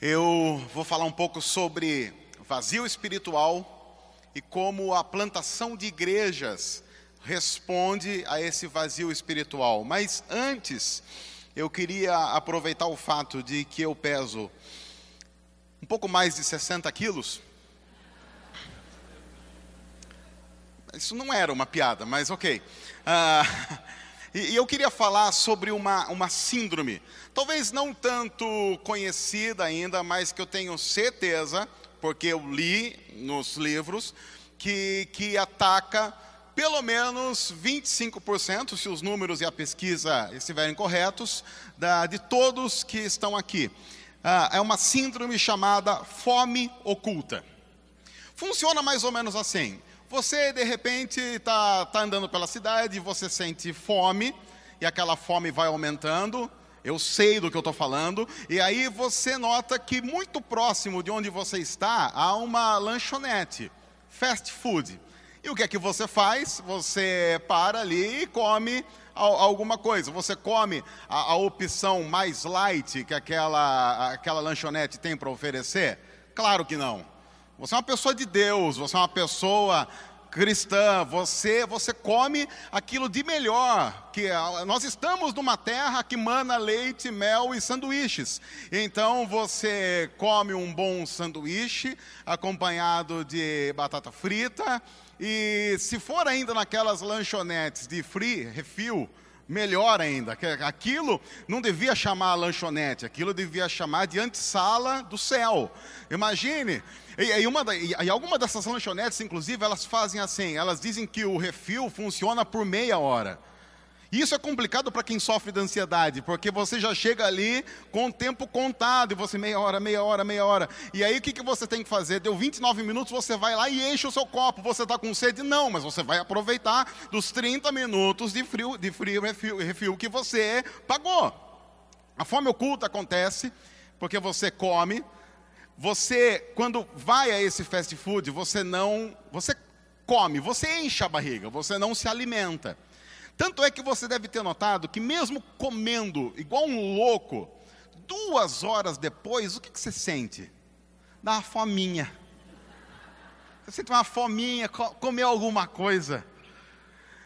Eu vou falar um pouco sobre vazio espiritual e como a plantação de igrejas responde a esse vazio espiritual. Mas antes, eu queria aproveitar o fato de que eu peso um pouco mais de 60 quilos. Isso não era uma piada, mas ok. Uh, e, e, eu queria falar sobre uma, uma síndrome, talvez não tanto conhecida ainda, mas que eu tenho certeza, porque eu li nos livros, que, que ataca pelo menos 25%, se os números e a pesquisa estiverem corretos, da, de todos que estão aqui. Ah, é uma síndrome chamada fome oculta. Funciona mais ou menos assim. Você, de repente, está tá andando pela cidade, você sente fome, e aquela fome vai aumentando, eu sei do que eu estou falando, e aí você nota que muito próximo de onde você está há uma lanchonete, fast food. E o que é que você faz? Você para ali e come alguma coisa. Você come a, a opção mais light que aquela, aquela lanchonete tem para oferecer? Claro que não. Você é uma pessoa de Deus, você é uma pessoa cristã, você você come aquilo de melhor, que nós estamos numa terra que mana leite, mel e sanduíches. Então você come um bom sanduíche acompanhado de batata frita e se for ainda naquelas lanchonetes de free refill, melhor ainda. Aquilo não devia chamar lanchonete, aquilo devia chamar de antessala do céu. Imagine. E, e, uma, e, e alguma dessas lanchonetes, inclusive, elas fazem assim: elas dizem que o refil funciona por meia hora. Isso é complicado para quem sofre de ansiedade, porque você já chega ali com o tempo contado, e você meia hora, meia hora, meia hora. E aí o que, que você tem que fazer? Deu 29 minutos, você vai lá e enche o seu copo. Você está com sede? Não, mas você vai aproveitar dos 30 minutos de frio, de frio refil, refil que você pagou. A fome oculta acontece porque você come. Você, quando vai a esse fast food, você não. Você come, você enche a barriga, você não se alimenta. Tanto é que você deve ter notado que, mesmo comendo igual um louco, duas horas depois, o que, que você sente? Dá uma fominha. Você sente uma fominha, comer alguma coisa.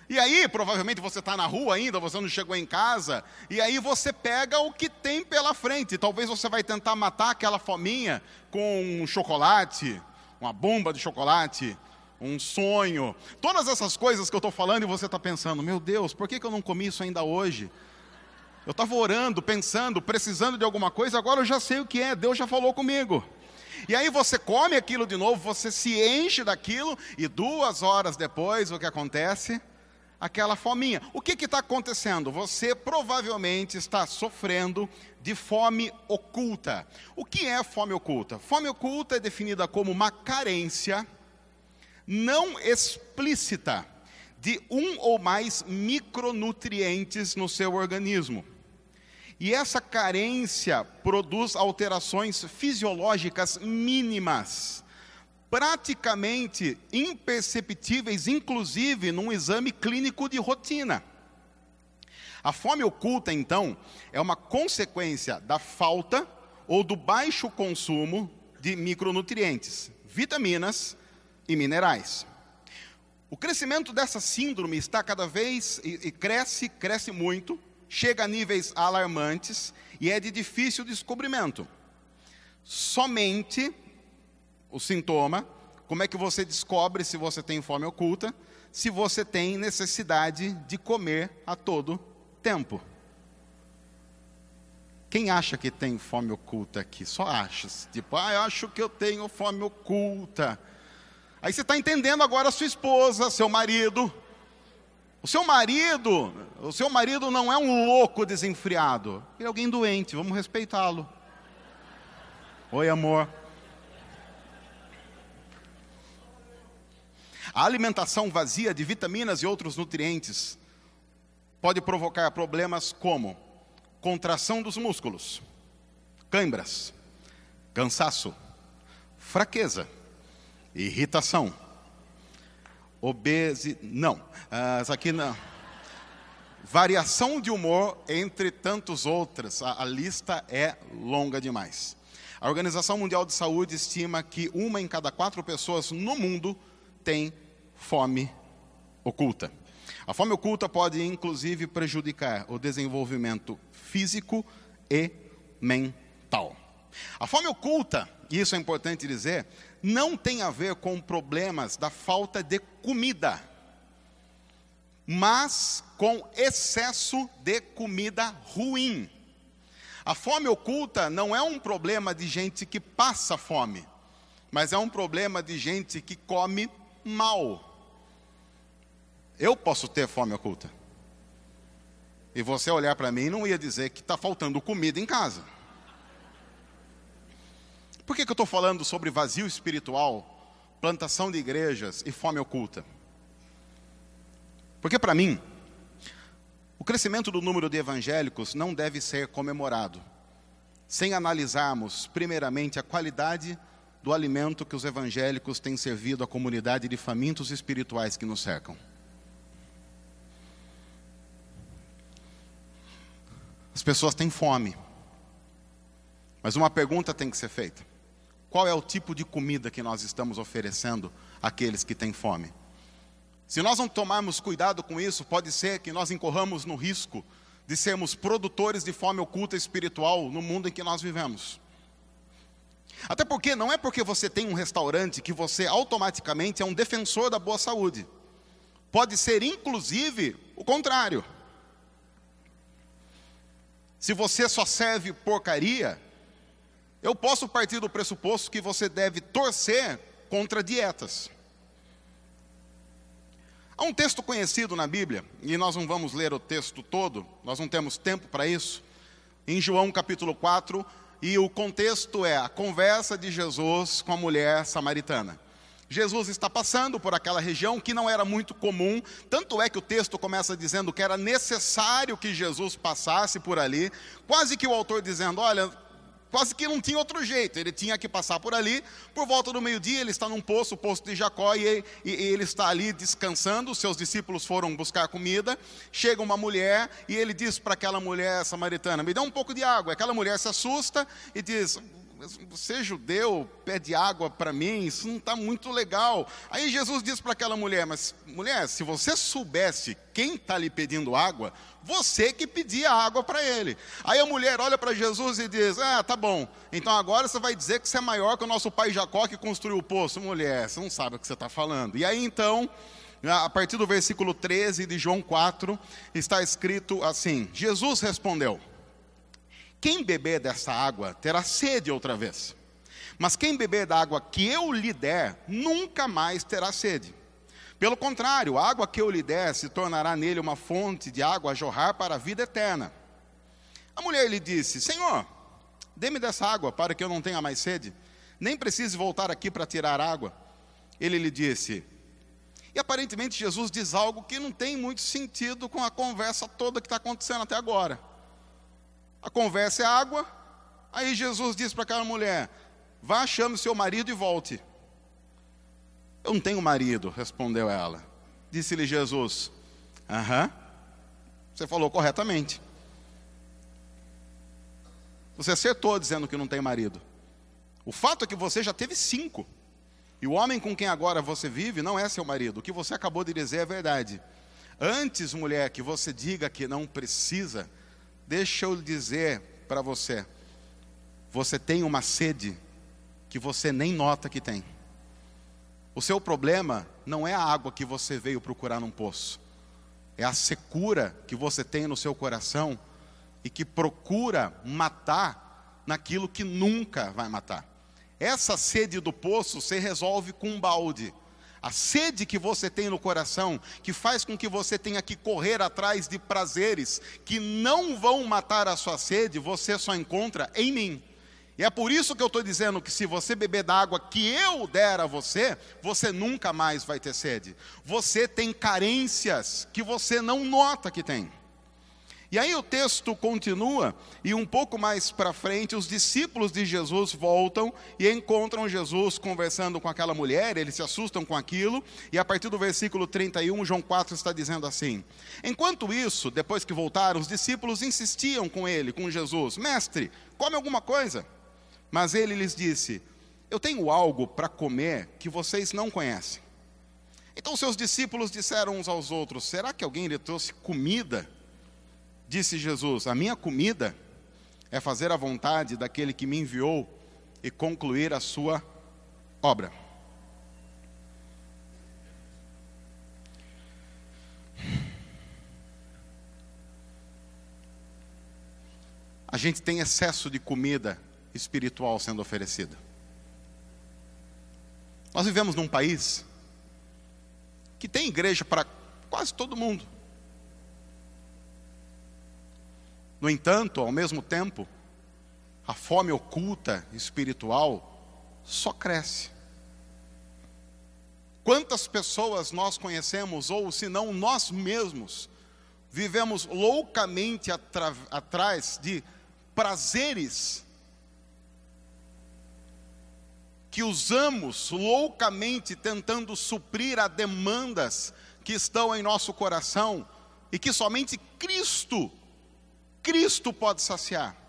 E aí, provavelmente você está na rua ainda, você não chegou em casa, e aí você pega o que tem pela frente. Talvez você vai tentar matar aquela fominha com um chocolate, uma bomba de chocolate, um sonho, todas essas coisas que eu estou falando e você está pensando, meu Deus, por que, que eu não comi isso ainda hoje? Eu estava orando, pensando, precisando de alguma coisa, agora eu já sei o que é, Deus já falou comigo. E aí você come aquilo de novo, você se enche daquilo, e duas horas depois, o que acontece? Aquela fominha. O que está acontecendo? Você provavelmente está sofrendo de fome oculta. O que é fome oculta? Fome oculta é definida como uma carência não explícita de um ou mais micronutrientes no seu organismo. E essa carência produz alterações fisiológicas mínimas, praticamente imperceptíveis, inclusive num exame clínico de rotina. A fome oculta, então, é uma consequência da falta ou do baixo consumo de micronutrientes, vitaminas, e minerais. O crescimento dessa síndrome está cada vez e, e cresce, cresce muito, chega a níveis alarmantes e é de difícil descobrimento. Somente o sintoma, como é que você descobre se você tem fome oculta? Se você tem necessidade de comer a todo tempo. Quem acha que tem fome oculta aqui? Só acha. Tipo, ah, eu acho que eu tenho fome oculta. Aí você está entendendo agora a sua esposa, seu marido. O seu marido, o seu marido não é um louco desenfreado. Ele é alguém doente, vamos respeitá-lo. Oi, amor. A alimentação vazia de vitaminas e outros nutrientes pode provocar problemas como contração dos músculos, câimbras, cansaço, fraqueza irritação, obesi... não, uh, isso aqui não. Variação de humor, entre tantos outros, a, a lista é longa demais. A Organização Mundial de Saúde estima que uma em cada quatro pessoas no mundo tem fome oculta. A fome oculta pode, inclusive, prejudicar o desenvolvimento físico e mental. A fome oculta, e isso é importante dizer, não tem a ver com problemas da falta de comida, mas com excesso de comida ruim. A fome oculta não é um problema de gente que passa fome, mas é um problema de gente que come mal. Eu posso ter fome oculta. E você olhar para mim não ia dizer que está faltando comida em casa. Por que, que eu estou falando sobre vazio espiritual, plantação de igrejas e fome oculta? Porque para mim, o crescimento do número de evangélicos não deve ser comemorado sem analisarmos, primeiramente, a qualidade do alimento que os evangélicos têm servido à comunidade de famintos espirituais que nos cercam. As pessoas têm fome, mas uma pergunta tem que ser feita: qual é o tipo de comida que nós estamos oferecendo àqueles que têm fome? Se nós não tomarmos cuidado com isso, pode ser que nós incorramos no risco de sermos produtores de fome oculta espiritual no mundo em que nós vivemos. Até porque não é porque você tem um restaurante que você automaticamente é um defensor da boa saúde. Pode ser, inclusive, o contrário. Se você só serve porcaria, eu posso partir do pressuposto que você deve torcer contra dietas. Há um texto conhecido na Bíblia, e nós não vamos ler o texto todo, nós não temos tempo para isso, em João capítulo 4, e o contexto é a conversa de Jesus com a mulher samaritana. Jesus está passando por aquela região que não era muito comum, tanto é que o texto começa dizendo que era necessário que Jesus passasse por ali, quase que o autor dizendo: olha, quase que não tinha outro jeito, ele tinha que passar por ali. Por volta do meio-dia, ele está num poço, o poço de Jacó, e, e, e ele está ali descansando. Seus discípulos foram buscar comida. Chega uma mulher e ele diz para aquela mulher samaritana: Me dá um pouco de água. Aquela mulher se assusta e diz: você judeu pede água para mim, isso não está muito legal. Aí Jesus diz para aquela mulher: Mas mulher, se você soubesse quem está lhe pedindo água, você que pedia água para ele. Aí a mulher olha para Jesus e diz: Ah, tá bom, então agora você vai dizer que você é maior que o nosso pai Jacó que construiu o poço. Mulher, você não sabe o que você está falando. E aí então. A partir do versículo 13 de João 4, está escrito assim: Jesus respondeu: quem beber dessa água terá sede outra vez. Mas quem beber da água que eu lhe der, nunca mais terá sede. Pelo contrário, a água que eu lhe der se tornará nele uma fonte de água a jorrar para a vida eterna. A mulher lhe disse: Senhor, dê-me dessa água para que eu não tenha mais sede, nem precise voltar aqui para tirar água. Ele lhe disse, e aparentemente Jesus diz algo que não tem muito sentido com a conversa toda que está acontecendo até agora. A conversa é água. Aí Jesus diz para aquela mulher: Vá, chame seu marido e volte. Eu não tenho marido, respondeu ela. Disse-lhe Jesus: Aham, você falou corretamente. Você acertou dizendo que não tem marido. O fato é que você já teve cinco. E o homem com quem agora você vive não é seu marido. O que você acabou de dizer é verdade. Antes, mulher, que você diga que não precisa, Deixa eu dizer para você: você tem uma sede que você nem nota que tem. O seu problema não é a água que você veio procurar num poço, é a secura que você tem no seu coração e que procura matar naquilo que nunca vai matar. Essa sede do poço se resolve com um balde a sede que você tem no coração, que faz com que você tenha que correr atrás de prazeres que não vão matar a sua sede, você só encontra em mim. E é por isso que eu estou dizendo que se você beber da água que eu der a você, você nunca mais vai ter sede. Você tem carências que você não nota que tem. E aí o texto continua, e um pouco mais para frente, os discípulos de Jesus voltam e encontram Jesus conversando com aquela mulher, eles se assustam com aquilo, e a partir do versículo 31, João 4 está dizendo assim: Enquanto isso, depois que voltaram, os discípulos insistiam com ele, com Jesus: Mestre, come alguma coisa. Mas ele lhes disse: Eu tenho algo para comer que vocês não conhecem. Então seus discípulos disseram uns aos outros: Será que alguém lhe trouxe comida? Disse Jesus: A minha comida é fazer a vontade daquele que me enviou e concluir a sua obra. A gente tem excesso de comida espiritual sendo oferecida. Nós vivemos num país que tem igreja para quase todo mundo. No entanto, ao mesmo tempo, a fome oculta espiritual só cresce. Quantas pessoas nós conhecemos, ou se não nós mesmos, vivemos loucamente atrás de prazeres que usamos loucamente tentando suprir a demandas que estão em nosso coração e que somente Cristo Cristo pode saciar.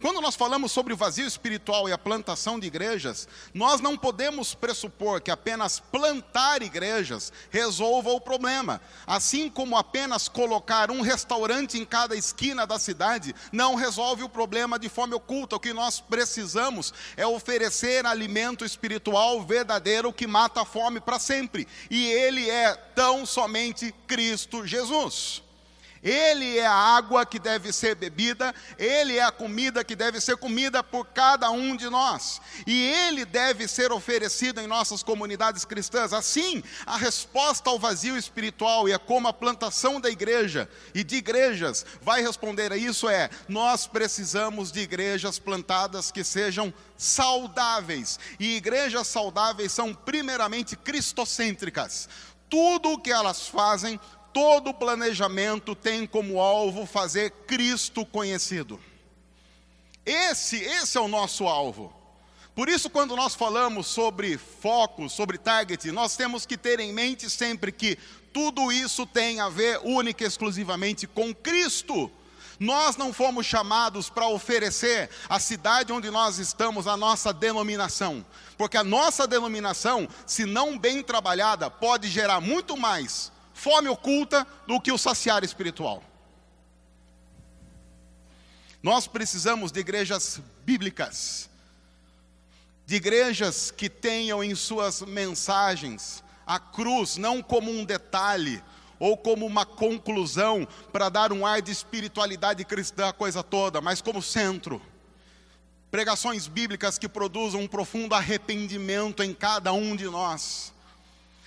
Quando nós falamos sobre o vazio espiritual e a plantação de igrejas, nós não podemos pressupor que apenas plantar igrejas resolva o problema. Assim como apenas colocar um restaurante em cada esquina da cidade não resolve o problema de fome oculta. O que nós precisamos é oferecer alimento espiritual verdadeiro que mata a fome para sempre. E ele é tão somente Cristo Jesus. Ele é a água que deve ser bebida, Ele é a comida que deve ser comida por cada um de nós, e Ele deve ser oferecido em nossas comunidades cristãs. Assim, a resposta ao vazio espiritual e a como a plantação da igreja e de igrejas vai responder a isso é: nós precisamos de igrejas plantadas que sejam saudáveis, e igrejas saudáveis são primeiramente cristocêntricas. Tudo o que elas fazem todo planejamento tem como alvo fazer Cristo conhecido. Esse, esse é o nosso alvo. Por isso, quando nós falamos sobre foco, sobre target, nós temos que ter em mente sempre que tudo isso tem a ver única e exclusivamente com Cristo. Nós não fomos chamados para oferecer a cidade onde nós estamos a nossa denominação, porque a nossa denominação, se não bem trabalhada, pode gerar muito mais fome oculta do que o saciar espiritual. Nós precisamos de igrejas bíblicas, de igrejas que tenham em suas mensagens a cruz não como um detalhe ou como uma conclusão para dar um ar de espiritualidade cristã à coisa toda, mas como centro. Pregações bíblicas que produzam um profundo arrependimento em cada um de nós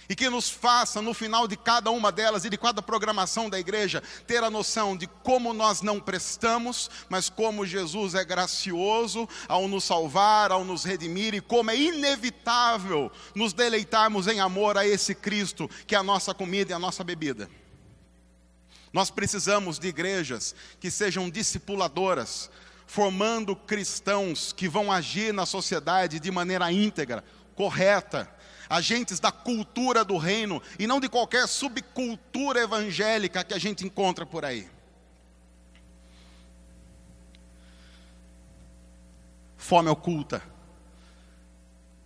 e que nos faça, no final de cada uma delas e de cada programação da igreja, ter a noção de como nós não prestamos, mas como Jesus é gracioso ao nos salvar, ao nos redimir e como é inevitável nos deleitarmos em amor a esse Cristo, que é a nossa comida e a nossa bebida. Nós precisamos de igrejas que sejam discipuladoras, formando cristãos que vão agir na sociedade de maneira íntegra, correta, agentes da cultura do reino e não de qualquer subcultura evangélica que a gente encontra por aí. Fome oculta.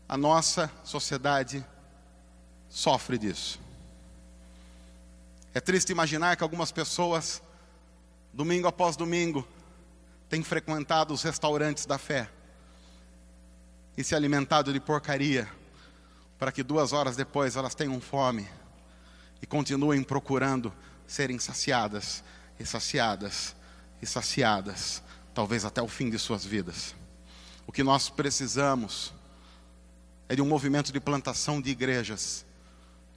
A nossa sociedade sofre disso. É triste imaginar que algumas pessoas, domingo após domingo, têm frequentado os restaurantes da fé e se alimentado de porcaria para que duas horas depois elas tenham fome e continuem procurando serem saciadas e saciadas e saciadas, talvez até o fim de suas vidas. O que nós precisamos é de um movimento de plantação de igrejas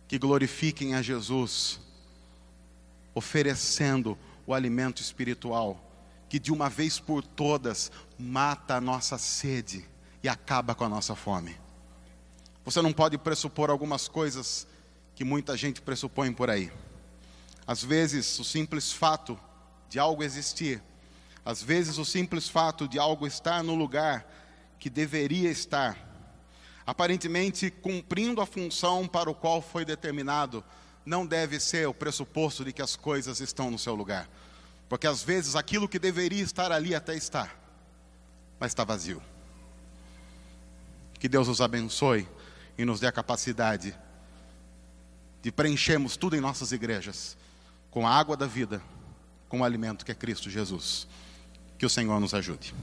que glorifiquem a Jesus, oferecendo o alimento espiritual que de uma vez por todas mata a nossa sede e acaba com a nossa fome. Você não pode pressupor algumas coisas que muita gente pressupõe por aí. Às vezes, o simples fato de algo existir, às vezes, o simples fato de algo estar no lugar que deveria estar, aparentemente cumprindo a função para o qual foi determinado, não deve ser o pressuposto de que as coisas estão no seu lugar. Porque às vezes aquilo que deveria estar ali até está, mas está vazio. Que Deus os abençoe e nos dê a capacidade de preenchermos tudo em nossas igrejas com a água da vida, com o alimento que é Cristo Jesus. Que o Senhor nos ajude.